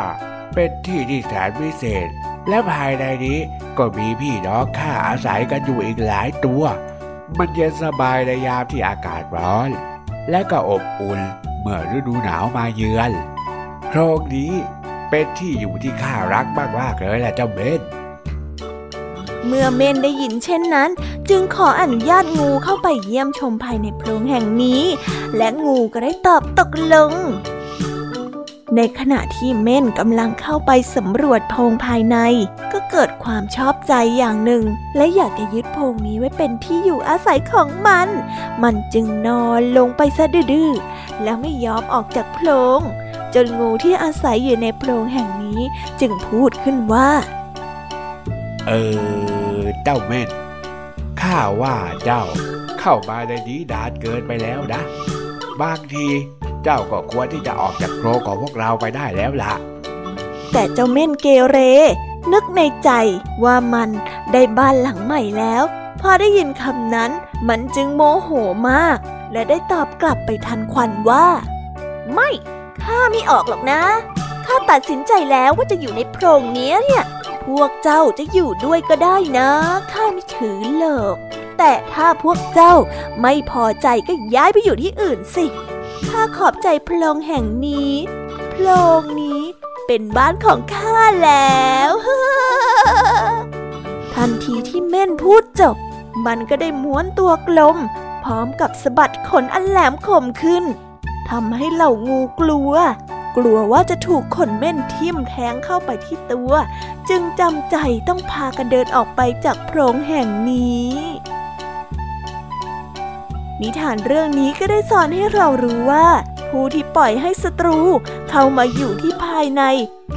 เป็นที่ที่แสนพิเศษ และภายในนี้ก็มีพี่น้องข้าอาศัยกันอยู่อีกหลายตัว มันเย็นสบายในยามที่อากาศร้อน และก็อบอุ่นเมื่อฤดูหนาวมาเยือนโพรงนี้เป็นที่อยู่ที่ข้ารักมากๆเลยแหละเจ้าเบนเมื่อเมนได้ยินเช่นนั้น จึงขออนุญาตงูเข้าไปเยี่ยมชมภายในโพรงแห่งนี้ และงูก็ได้ตอบตกลง ในขณะที่เม่นกำลังเข้าไปสำรวจโพรงภายใน ก็เกิดความชอบใจอย่างหนึ่ง และอยากจะยึดโพรงนี้ไว้เป็นที่อยู่อาศัยของมัน มันจึงนอนลงไปซะดื้อแล้วไม่ยอมออกจากโพรง จนงูที่อาศัยอยู่ในโพรงแห่งนี้จึงพูดขึ้นว่า เออเจ้าเม่นข้าว่าเจ้าเข้ามาในนี้ดานเกินไปแล้วนะ บางที เจ้าก็ควรที่จะออกจากโครของพวกเราไปได้แล้วล่ะ แต่เจ้าเม่นเกเร นึกในใจว่ามันได้บ้านหลังใหม่แล้ว พอได้ยินคำนั้นมันจึงโมโหมาก และได้ตอบกลับไปทันควันว่า ไม่ข้าไม่ออกหรอกนะข้าตัดสินใจแล้วว่าจะอยู่ในโพรงนี้เนี่ย พวกเจ้าจะอยู่ด้วยก็ได้นะข้าไม่ถือหรอกแต่ถ้าพวกเจ้าไม่พอใจก็ย้ายไปอยู่ที่อื่นสิ ข้าขอบใจโพรงแห่งนี้โพรงนี้เป็นบ้านของข้าแล้ว ทันทีที่เม่นพูดจบ มันก็ได้ม้วนตัวกลม พร้อมกับสะบัดขนอันแหลมคมขึ้นทำให้เหล่างูกลัว กลัวว่าจะถูกขนเม่นทิ่มแทงเข้าไปที่ตัว จึงจำใจต้องพากันเดินออกไปจากโพรงแห่งนี้ นิทานเรื่องนี้ก็ได้สอนให้เรารู้ว่า ผู้ที่ปล่อยให้ศัตรูเข้ามาอยู่ที่ภายใน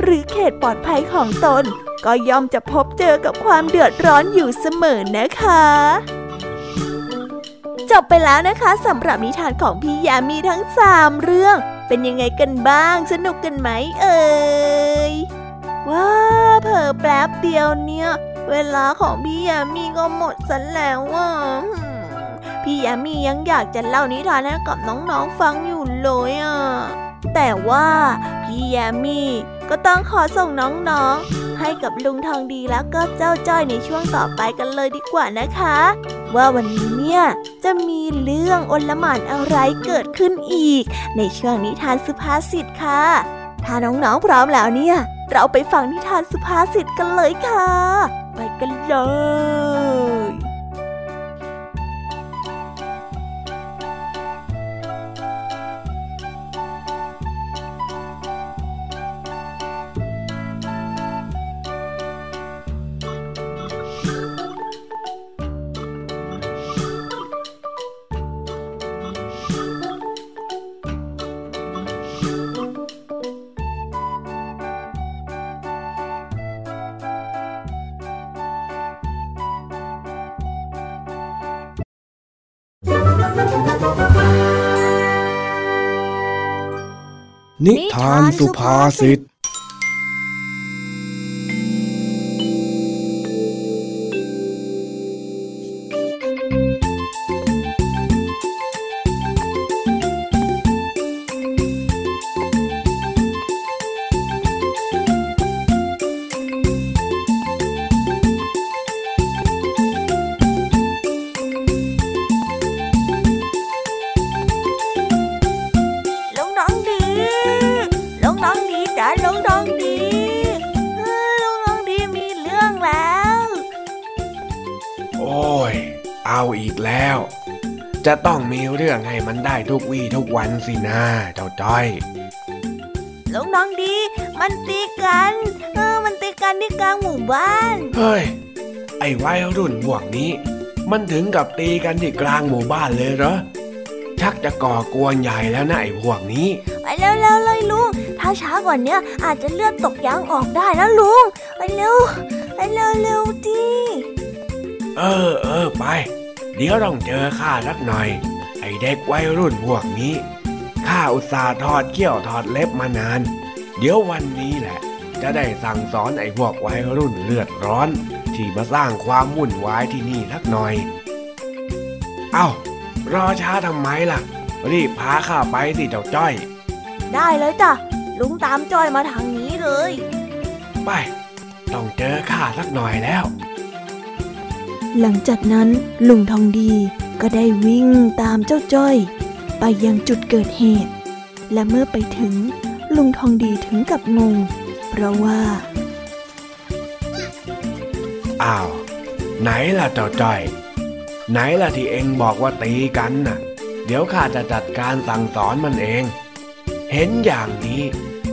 หรือเขตปลอดภัยของตน ก็ย่อมจะพบเจอกับความเดือดร้อนอยู่เสมอนะคะจบไปแล้วนะคะสำหรับนิทานของพี่ยามีทั้งสามเรื่อง เป็นยังไงกันบ้าง สนุกกันไหมเอ่ยว้าเผลอแป๊บเดียวเนี่ย เวลาของพี่ยามีก็หมดซะแล้วอะ พี่ยามียังอยากจะเล่านิทานให้กับน้องๆฟังอยู่เลยอะ แต่ว่าพี่ยามีก็ต้องขอส่งน้องๆ ให้กับลุงทองดีแล้วก็เจ้าจ้อยในช่วงต่อไปกันเลยดีกว่านะคะ ว่าวันนี้เนี่ยจะมีเรื่องอลหม่านอะไรเกิดขึ้นอีก ในช่วงนิทานสุภาษิตค่ะ ถ้าน้องๆพร้อมแล้วเนี่ย เราไปฟังนิทานสุภาษิตกันเลยค่ะ ไปกันเลย นิทานสุภาษิต จะต้องมีเรื่องให้มันได้ทุกวี่ทุกวันสินะเจ้าจ้อยลุงน้องดี มันตีกัน เออ มันตีกันที่กลางหมู่บ้าน เฮ้ย ไอ้วัยรุ่นพวกนี้ มันถึงกับตีกันที่กลางหมู่บ้านเลยเหรอ ชักจะก่อกวนใหญ่แล้วนะไอ้พวกนี้ ไปเร็วๆเลยลุง ถ้าช้ากว่านี้อาจจะเลือดตกยางออกได้นะลุง ไปเร็ว ไปเร็วๆดิ เออเออไป เดี๋ยวต้องเจอข้าสักหน่อย ไอเด็กวัยรุ่นพวกนี้ข้าอุตส่าห์ทอดเขี้ยวทอดเล็บมานาน เดี๋ยววันนี้แหละ จะได้สั่งสอนไอ้พวกวัยรุ่นเลือดร้อน ที่มาสร้างความวุ่นวายที่นี่สักหน่อย เอา้ารอช้าทำไมล่ะ รีบพาข้าไปสิเจ้าจ้อย ได้เลยจ้ะลุงตามจ้อยมาทางนี้เลย ไป ต้องเจอข้าสักหน่อยแล้ว หลังจากนั้นลุงทองดีก็ได้วิ่งตามเจ้าจ้อย ไปยังจุดเกิดเหตุ และเมื่อไปถึง ลุงทองดีถึงกับงง เพราะว่า อ้าว ไหนล่ะเจ้าจ้อย ไหนล่ะที่เองบอกว่าตีกันน่ะ เดี๋ยวข้าจะจัดการสั่งสอนมันเอง เห็นอย่างนี้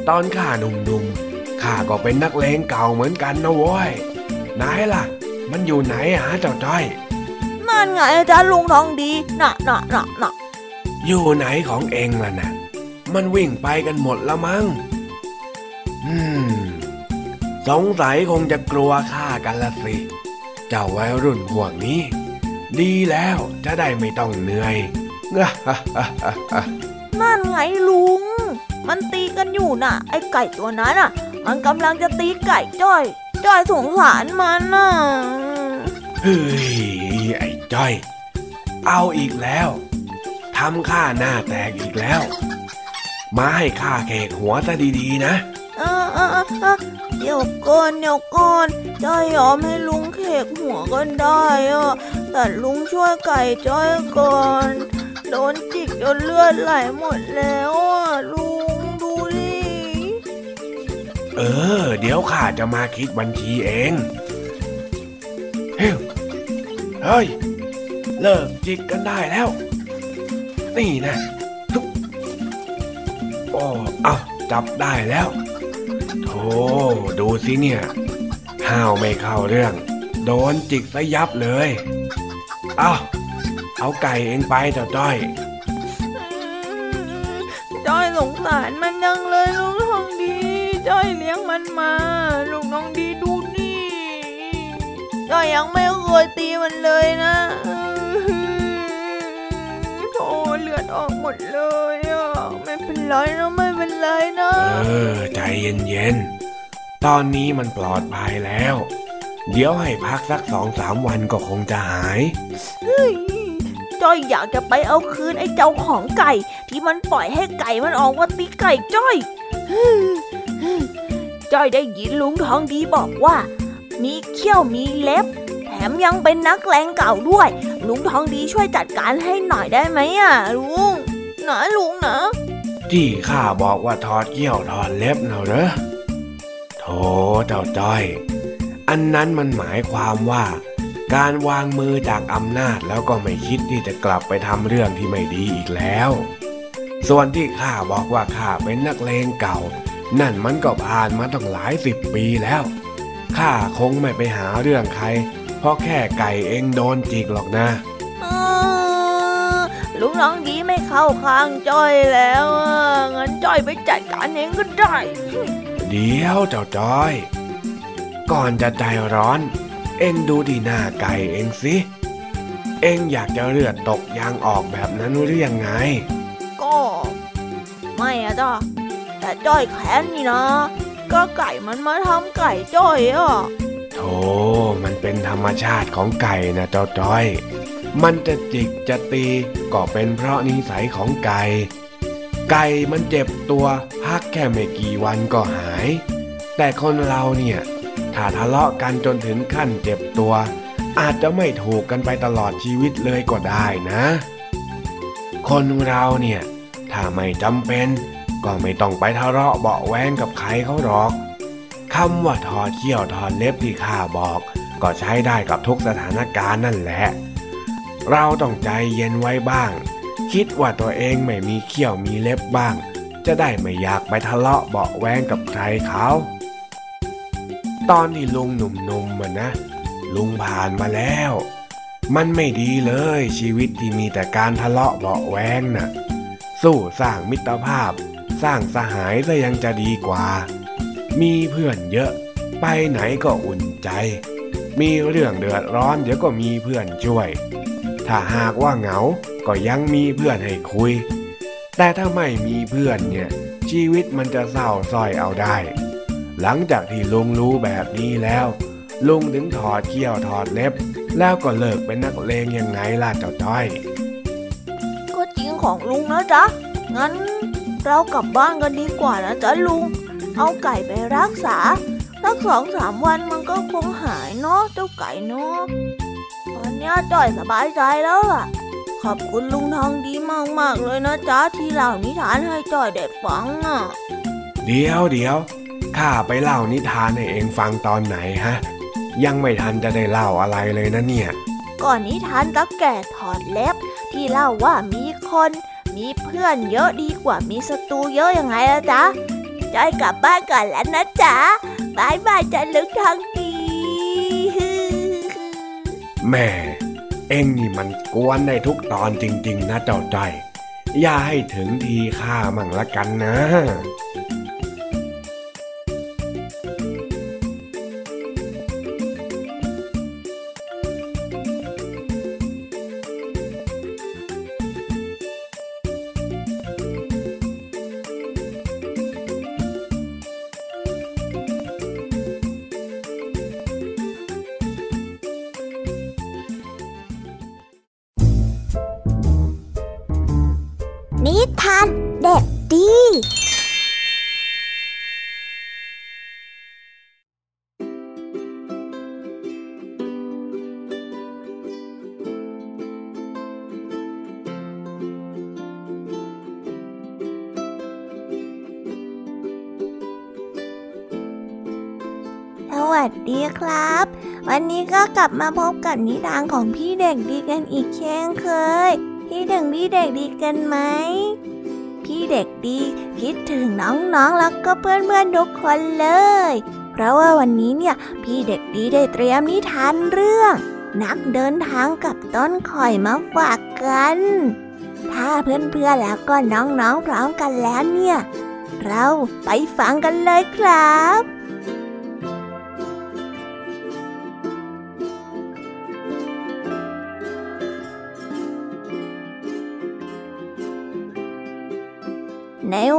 ตอนข้าหนุ่มๆข้าก็เป็นนักเลงเก่าเหมือนกันนะโว้ยไหนล่ะ มันอยู่ไหนหาเจ้าจ้อยนั่นไงอาจารย์ลุงทองดีน่ะน่ะน่ะน่ะอยู่ไหนของเองล่ะนะมันวิ่งไปกันหมดละมั้งอืม สงสัยคงจะกลัวฆ่ากันละสิ เจ้าวัยรุ่นพวกนี้ ดีแล้วจะได้ไม่ต้องเหนื่อยนั่นไงลุง มันตีกันอยู่น่ะ ไอ้ไก่ตัวนั้นอะ มันกำลังจะตีไก่จ้อย จ้อยสงสารมันน่ะเฮ้ยไอ้จ้อย เอาอีกแล้วทำข้าหน้าแตกอีกแล้ว มาให้ข้าเคกหัวซะดีๆนะเออเออเออเดี๋ยวก่อนเดี๋ยวก่อนจ้อยยอมให้ลุงเคกหัวก็ได้อะแต่ลุงช่วยไก่จ้อยก่อน โดนจิกจนเลือดไหลหมดแล้วอะลุง เออ เดี๋ยวข้าจะมาคิดบัญชีเองเฮ้ยเฮ้ย เลิกจิกกันได้แล้ว นี่นะโอ้เอาจับได้แล้วโธ่ดูสิเนี่ยห้าวไม่เข้าเรื่อง โดนจิกซะยับเลย เอาเอาไก่เองไปเจ้าจ้อย จ้อยสงสารมันยังเลยลุงทองดี จ้อยเลี้ยงมันมาลุงทองดีดูนี่จ้อยยังไม่เคยตีมันเลยนะโธ่เลือดออกหมดเลยอะไม่เป็นไรนะไม่เป็นไรนะเออใจเย็นๆตอนนี้มันปลอดภัยแล้ว เดี๋ยวให้พักสักสองสามวันก็คงจะหายจ้อยอยากจะไปเอาคืนไอ้เจ้าของไก่ ที่มันปล่อยให้ไก่มันออกมาตีไก่จ้อย จ้อยได้ยินลุงทองดีบอกว่า มีเขี้ยวมีเล็บ แถมยังเป็นนักแรงเก่าด้วย ลุงทองดีช่วยจัดการให้หน่อยได้ไหมอะลุงนะลุงนะที่ข้าบอกว่าถอดเขี้ยวถอดเล็บเนาะเหรอโธเจ้าจ้อย อันนั้นมันหมายความว่า การวางมือจากอำนาจแล้วก็ไม่คิดที่จะกลับไปทำเรื่องที่ไม่ดีอีกแล้ว ส่วนที่ข้าบอกว่าข้าเป็นนักเลงเก่า นั่นมันก็ผ่านมาตั้งหลายสิบปีแล้ว ข้าคงไม่ไปหาเรื่องใคร เพราะแค่ไก่เองโดนจิกหรอกนะลุงน้องดีไม่เข้าข้างจ้อยแล้วงั้นจ้อยไปจัดการเองก็ได้ เดี๋ยวเจ้าจ้อย ก่อนจะใจร้อน เอ็งดูดีหน้าไก่เองสิ เอ็งอยากจะเลือดตกยางออกแบบนั้นหรือยังไง ก็ ไม่อะจ้ะ แต่จ้อยแค้นนี่นะ ก็ไก่มันมาทำไก่จ้อยอะโธ่มันเป็นธรรมชาติของไก่นะเจ้าจ้อย มันจะจิกจะตีก็เป็นเพราะนิสัยของไก่ ไก่มันเจ็บตัวพักแค่ไม่กี่วันก็หาย แต่คนเราเนี่ยถ้าทะเลาะกันจนถึงขั้นเจ็บตัว อาจจะไม่ถูกกันไปตลอดชีวิตเลยก็ได้นะ คนเราเนี่ย ถ้าไม่จำเป็น ก็ไม่ต้องไปทะเลาะเบาแวงกับใครเขาหรอกคำว่าถอดเขี้ยวถอดเล็บที่ข้าบอก ก็ใช้ได้กับทุกสถานการณ์นั่นแหละ เราต้องใจเย็นไว้บ้าง คิดว่าตัวเองไม่มีเขี้ยวมีเล็บบ้าง จะได้ไม่อยากไปทะเลาะเบาแวงกับใครเขาตอนที่ลุงหนุ่มๆมันนะ ลุงผ่านมาแล้ว มันไม่ดีเลยชีวิตที่มีแต่การทะเลาะเบาแวงนะ่ะ สู้สร้างมิตรภาพ สร้างสหายซะยังจะดีกว่า มีเพื่อนเยอะ ไปไหนก็อุ่นใจ มีเรื่องเดือดร้อนเดี๋ยวก็มีเพื่อนช่วย ถ้าหากว่าเหงา ก็ยังมีเพื่อนให้คุย แต่ถ้าไม่มีเพื่อนเนี่ย ชีวิตมันจะเศร้าส้อยเอาได้ หลังจากที่ลุงรู้แบบนี้แล้ว ลุงถึงถอดเขี้ยวถอดเล็บ แล้วก็เลิกเป็นนักเลงยังไงล่ะเจ้าจ้อย ก็จริงของลุงนะจ๊ะ งั้น เรากลับบ้านกันดีกว่านะจ๊ะลุง เอาไก่ไปรักษาสักสองสามวันมันก็คงหายเนาะเจ้าไก่เนาะตอนนี้จ้อยสบายใจแล้วล่ะ ขอบคุณลุงทองดีมากๆเลยนะจ๊ะที่เล่านิทานให้จ้อยได้ฟังอะ เดี๋ยวเดี๋ยวข้าไปเล่านิทานให้เองฟังตอนไหนฮะ ยังไม่ทันจะได้เล่าอะไรเลยนะเนี่ย ก่อนนิทานตักแก่ถอดเล็บที่เล่าว่ามีคน มีเพื่อนเยอะดีกว่ามีศัตรูเยอะยังไงล่ะจ๊ะจอยกลับบ้านก่อนแล้วนะจ๊ะบายบายจะลุงทองดีแม่เอ็งนี่มันกวนในทุกตอนจริง ๆ นะเจ้าจ้อยอย่าให้ถึงทีข้ามั่งละกันนะ นิทานเด็กดีวัสดีครับ วันนี้ก็กลับมาพบกับนิทานของพี่เด็กดีกันอีกเช่นเคย พี่ถึงพี่เด็กดีกันไหม พี่เด็กดีคิดถึงน้องๆแล้วก็เพื่อนๆทุกคนเลย เพราะว่าวันนี้เนี่ยพี่เด็กดีได้เตรียมนิทานเรื่อง นักเดินทางกับต้นข่อยมาฝากกัน ถ้าเพื่อนๆแล้วก็น้องๆพร้อมกันแล้วเนี่ย เราไปฟังกันเลยครับ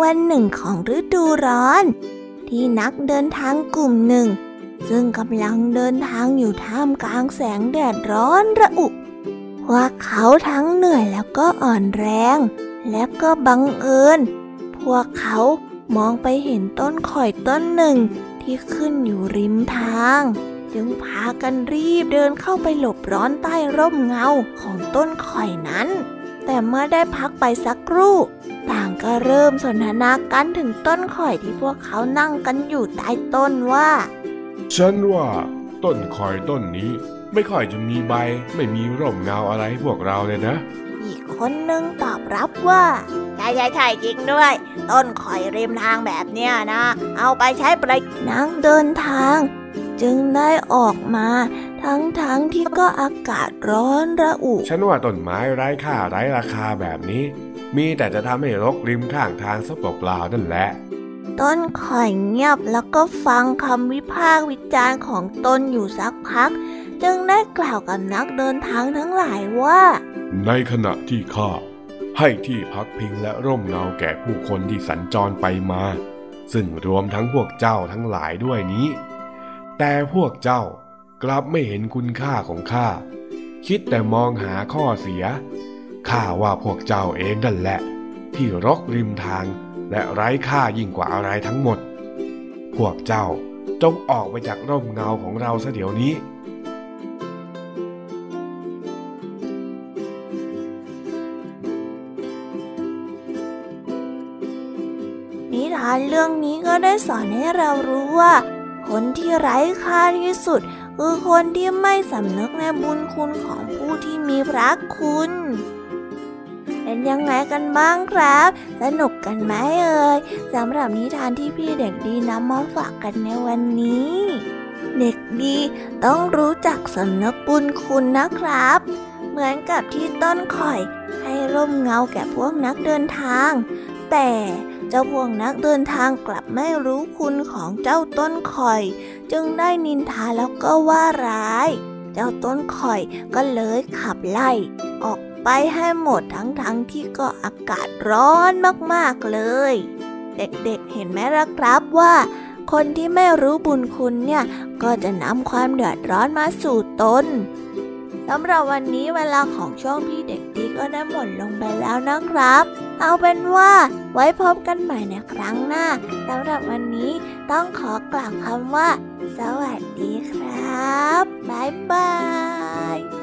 วันหนึ่งของฤดูร้อน ที่นักเดินทางกลุ่มหนึ่ง ซึ่งกำลังเดินทางอยู่ท่ามกลางแสงแดดร้อนระอุพวกเขาทั้งเหนื่อยแล้วก็อ่อนแรง และก็บังเอิญ พวกเขามองไปเห็นต้นข่อยต้นหนึ่งที่ขึ้นอยู่ริมทาง จึงพากันรีบเดินเข้าไปหลบร้อนใต้ร่มเงาของต้นข่อยนั้น แต่เมื่อได้พักไปสักครู่ ก็เริ่มสนทนากันถึงต้นข่อยที่พวกเขานั่งกันอยู่ใต้ต้นว่า ฉันว่า ต้นข่อยต้นนี้ ไม่ค่อยจะมีใบ ไม่มีร่มเงาอะไรพวกเราเลยนะ อีกคนนึงตอบรับว่าใช่ใช่ใช่จริงด้วย ต้นข่อยริมทางแบบเนี้ยนะ เอาไปใช้ประโยชน์นังเดินทาง จึงได้ออกมาทั้งๆทที่ก็อากาศร้อนระอุ ฉันว่าต้นไม้ไร้ค่าไร้ราคาแบบนี้ มีแต่จะทำให้รกริมข้างทางซะเปล่าๆนั่นแหละ ต้นข่อยเงียบแล้วก็ฟังคำวิพากษ์วิจารณ์ของตนอยู่สักพัก จึงได้กล่าวกับนักเดินทางทั้งหลายว่า ในขณะที่ข้าให้ที่พักพิงและร่มเงาแก่ผู้คนที่สัญจรไปมา ซึ่งรวมทั้งพวกเจ้าทั้งหลายด้วยนี้ แต่พวกเจ้ากลับไม่เห็นคุณค่าของข้าคิดแต่มองหาข้อเสีย ข้าว่าพวกเจ้าเองนั่นแหละ ที่รกริมทางและไร้ค่ายิ่งกว่าอะไรทั้งหมด พวกเจ้าจงออกไปจากร่มเงาของเราซะเดี๋ยวนี้ นิทานเรื่องนี้ก็ได้สอนให้เรารู้ว่า คนที่ไร้ค่าที่สุด คือคนที่ไม่สำนึกในบุญคุณของผู้ที่มีพระคุณ เป็นยังไงกันบ้างครับ สนุกกันไหมเอ่ยสำหรับนิทานที่พี่เด็กดีนำมาฝากกันในวันนี้ เด็กดีต้องรู้จักสำนึกบุญคุณนะครับ เหมือนกับที่ต้นข่อย ให้ร่มเงาแก่พวกนักเดินทาง แต่เจ้าพวกนักเดินทางกลับไม่รู้คุณของเจ้าต้นข่อย จึงได้นินทาแล้วก็ว่าร้าย เจ้าต้นข่อยก็เลยขับไล่ ออก ไปให้หมดทั้งๆทที่ก็อากาศร้อนมากๆเลย เด็กๆเห็นไหมล่ะครับว่า คนที่ไม่รู้บุญคุณเนี่ยก็จะนำความเดือดร้อนมาสู่ตนสำหรับวันนี้เวลาของช่วงพี่เด็กดีก็ได้หมดลงไปแล้วนะครับ เอาเป็นว่าไว้พบกันใหม่ในครั้งหน้าสำหรับวันนี้ต้องขอกล่าวคำว่า สวัสดีครับ บ๊ายบาย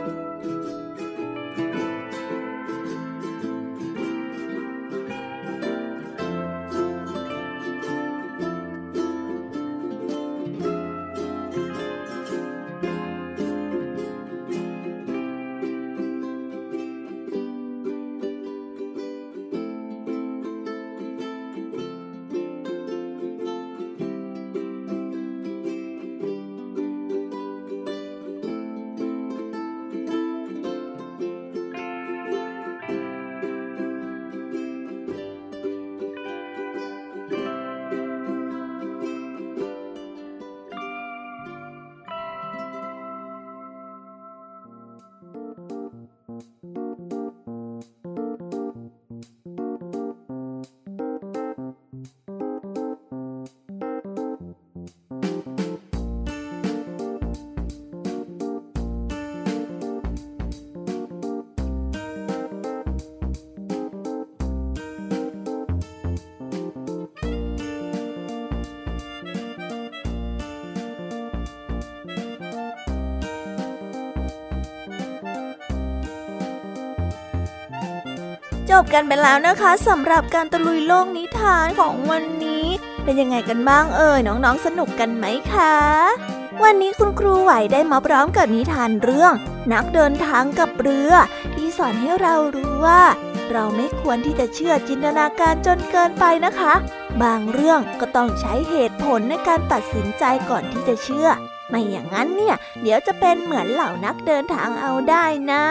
จบกันไปแล้วนะคะสำหรับการตะลุยโลกนิทานของวันนี้ เป็นยังไงกันบ้างเอ่ยน้องๆสนุกกันไหมคะ วันนี้คุณครูไหวได้มาพร้อมกับนิทานเรื่อง นักเดินทางกับเรือ ที่สอนให้เรารู้ว่า เราไม่ควรที่จะเชื่อจินตนาการจนเกินไปนะคะ บางเรื่องก็ต้องใช้เหตุผลในการตัดสินใจก่อนที่จะเชื่อ ไม่อย่างนั้นเนี่ย เดี๋ยวจะเป็นเหมือนเหล่านักเดินทางเอาได้นะ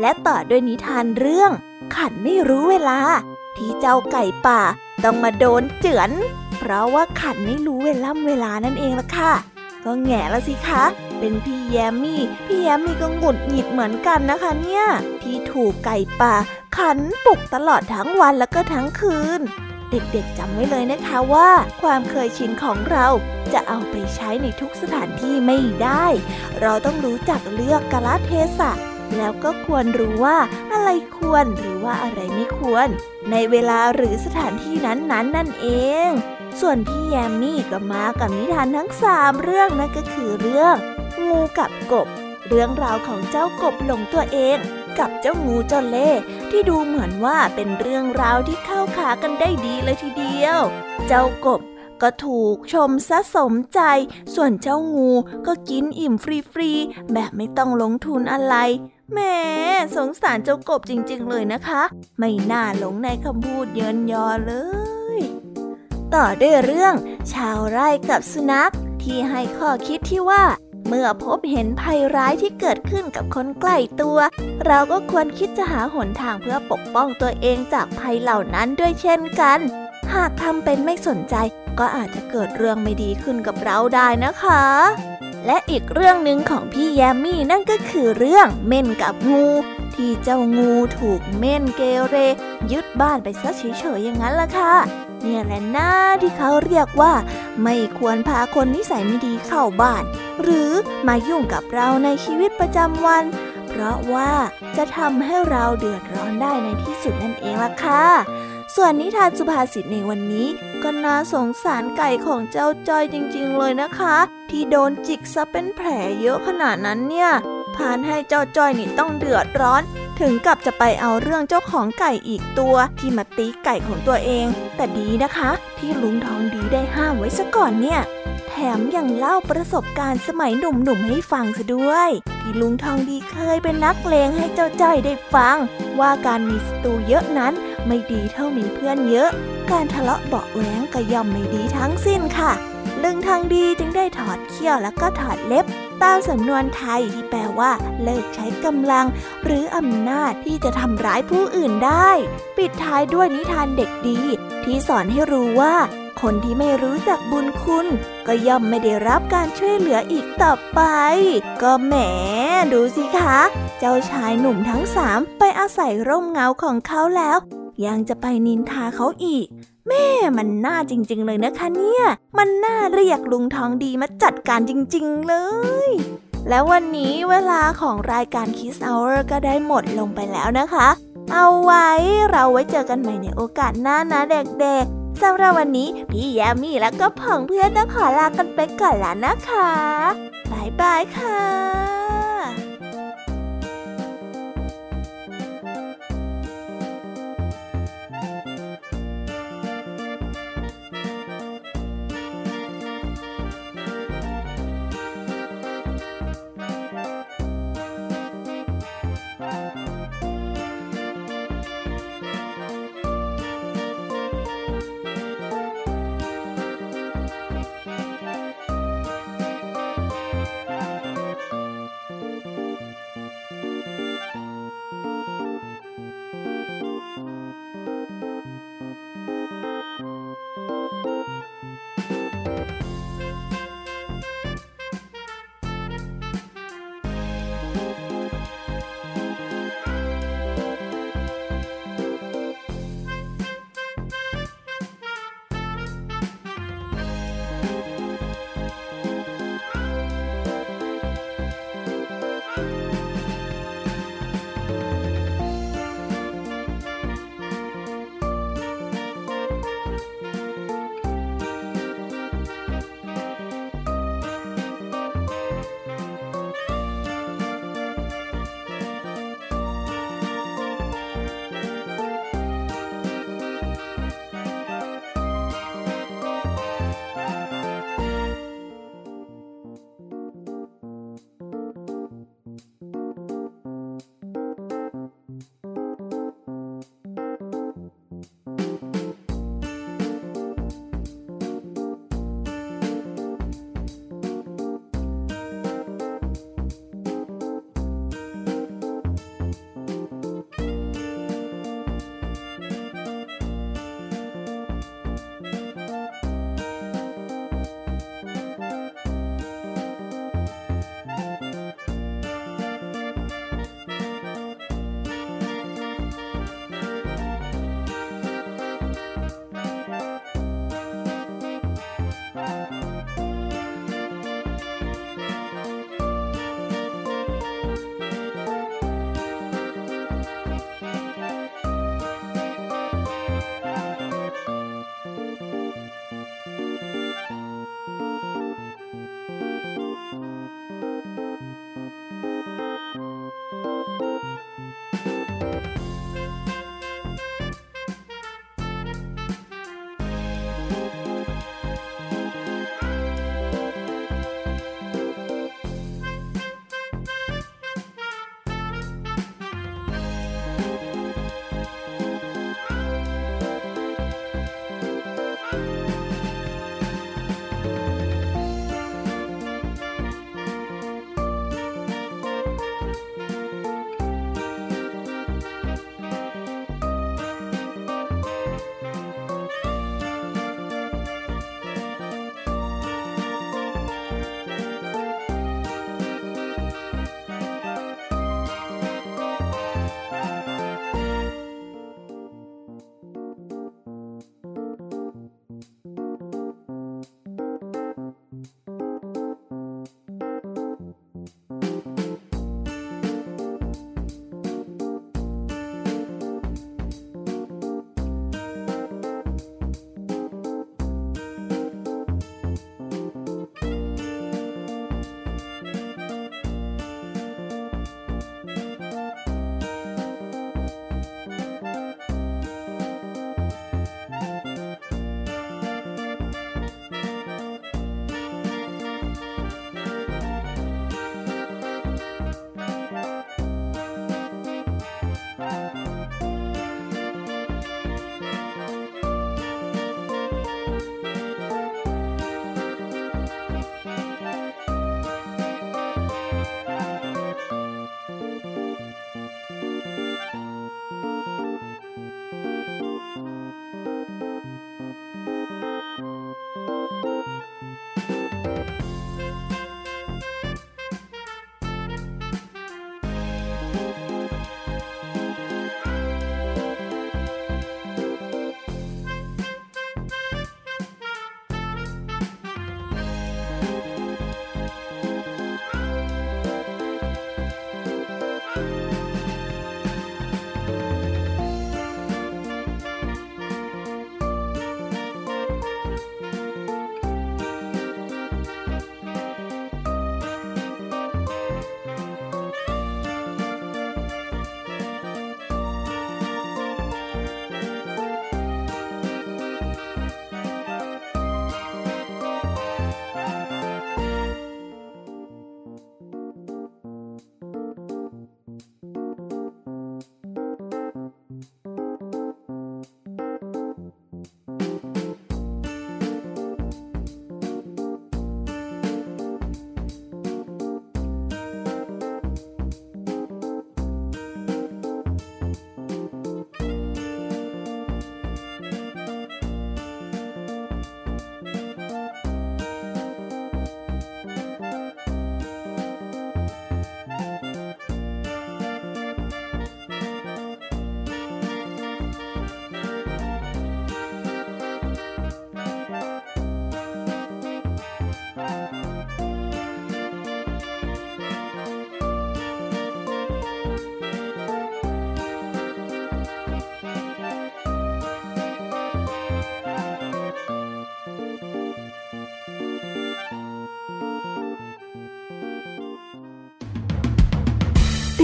และต่อด้วยนิทานเรื่อง ขันไม่รู้เวลา ที่เจ้าไก่ป่าต้องมาโดนเจือน เพราะว่าขันไม่รู้เวล่ำเวลานั่นเองล่ะค่ะ ก็แง่ละสิคะ เป็นพี่แยมมี่ พี่แยมมี่ก็หงุดหงิดเหมือนกันนะคะเนี่ย ที่ถูกไก่ป่า ขันปลุกตลอดทั้งวันแล้วก็ทั้งคืน เด็กๆจำไว้เลยนะคะว่า ความเคยชินของเราจะเอาไปใช้ในทุกสถานที่ไม่ได้ เราต้องรู้จักเลือกกาลเทศะ แล้วก็ควรรู้ว่าอะไรควรหรือว่าอะไรไม่ควร ในเวลาหรือสถานที่นั้นๆนนนั่นเอง ส่วนพี่แยมมี่ก็มากับนิทานทั้งสามเรื่องนั่นก็คือเรื่อง งูกับกบ เรื่องราวของเจ้ากบหลงตัวเอง กับเจ้างูเจ้าเล่ห์ที่ดูเหมือนว่าเป็นเรื่องราวที่เข้าขากันได้ดีเลยทีเดียว เจ้ากบ ก็ถูกชมซะสมใจ ส่วนเจ้างูก็กินอิ่มฟรีๆ แบบไม่ต้องลงทุนอะไรแหมสงสารเจ้ากบจริงๆเลยนะคะ ไม่น่าหลงในคำพูดเยินยอเลย ต่อด้วยเรื่อง ชาวไร่กับสุนัขที่ให้ข้อคิดที่ว่า เมื่อพบเห็นภัยร้ายที่เกิดขึ้นกับคนใกล้ตัว เราก็ควรคิดจะหาหนทางเพื่อปกป้องตัวเองจากภัยเหล่านั้นด้วยเช่นกัน หากทำเป็นไม่สนใจ ก็อาจจะเกิดเรื่องไม่ดีขึ้นกับเราได้นะคะ และอีกเรื่องหนึ่งของพี่แยมมี่นั่นก็คือเรื่องเม่นกับงู ที่เจ้างูถูกเม่นเกเร ยึดบ้านไปซะเฉยๆอย่างนั้นล่ะค่ะเนี่ยแหละหน้าที่เขาเรียกว่า ไม่ควรพาคนนิสัยไม่ดีเข้าบ้าน หรือมายุ่งกับเราในชีวิตประจำวัน เพราะว่าจะทำให้เราเดือดร้อนได้ในที่สุดนั่นเองล่ะค่ะ ส่วนนิทานสุภาษิตในวันนี้ ก็น่าสงสารไก่ของเจ้าจ้อยจริง ๆ เลยนะคะ ที่โดนจิกซะเป็นแผลเยอะขนาดนั้นเนี่ยพานให้เจ้าจ้อยนี่ต้องเดือดร้อน ถึงกับจะไปเอาเรื่องเจ้าของไก่อีกตัว ที่มาตีไก่ของตัวเอง แต่ดีนะคะ ที่ลุงทองดีได้ห้ามไว้ซะก่อนเนี่ยแถมยังเล่าประสบการณ์สมัยหนุ่มๆให้ฟังซะด้วย ที่ลุงทองดีเคยเป็นนักเลงให้เจ้าจ้อยได้ฟัง ว่าการมีศัตรูเยอะนั้น ไม่ดีเท่ามีเพื่อนเยอะ การทะเลาะเบาะแว้งก็ย่อมไม่ดีทั้งสิ้นค่ะ ลึงทางดีจึงได้ถอดเขี้ยวแล้วก็ถอดเล็บ ตามสำนวนไทยที่แปลว่า เลิกใช้กำลัง หรืออำนาจที่จะทำร้ายผู้อื่นได้ ปิดท้ายด้วยนิทานเด็กดี ที่สอนให้รู้ว่า คนที่ไม่รู้จักบุญคุณ ก็ย่อมไม่ได้รับการช่วยเหลืออีกต่อไป ก็แหมดูสิคะ เจ้าชายหนุ่มทั้งสามไปอาศัยร่มเงาของเขาแล้ว ยังจะไปนินทาเขาอีก แม่มันน่าจริง ๆ เลยนะคะเนี่ย มันน่าเรียกลุงทองดีมาจัดการจริง ๆ เลย แล้ววันนี้เวลาของรายการ Kiss Hour ก็ได้หมดลงไปแล้วนะคะ เอาไว้เราไว้เจอกันใหม่ในโอกาสหน้านะเด็กๆสำหรับวันนี้พี่แยมมี่แล้วก็พ่องเพื่อนต้องขอลากันไปก่อนแล้วนะคะบายบายค่ะ うん。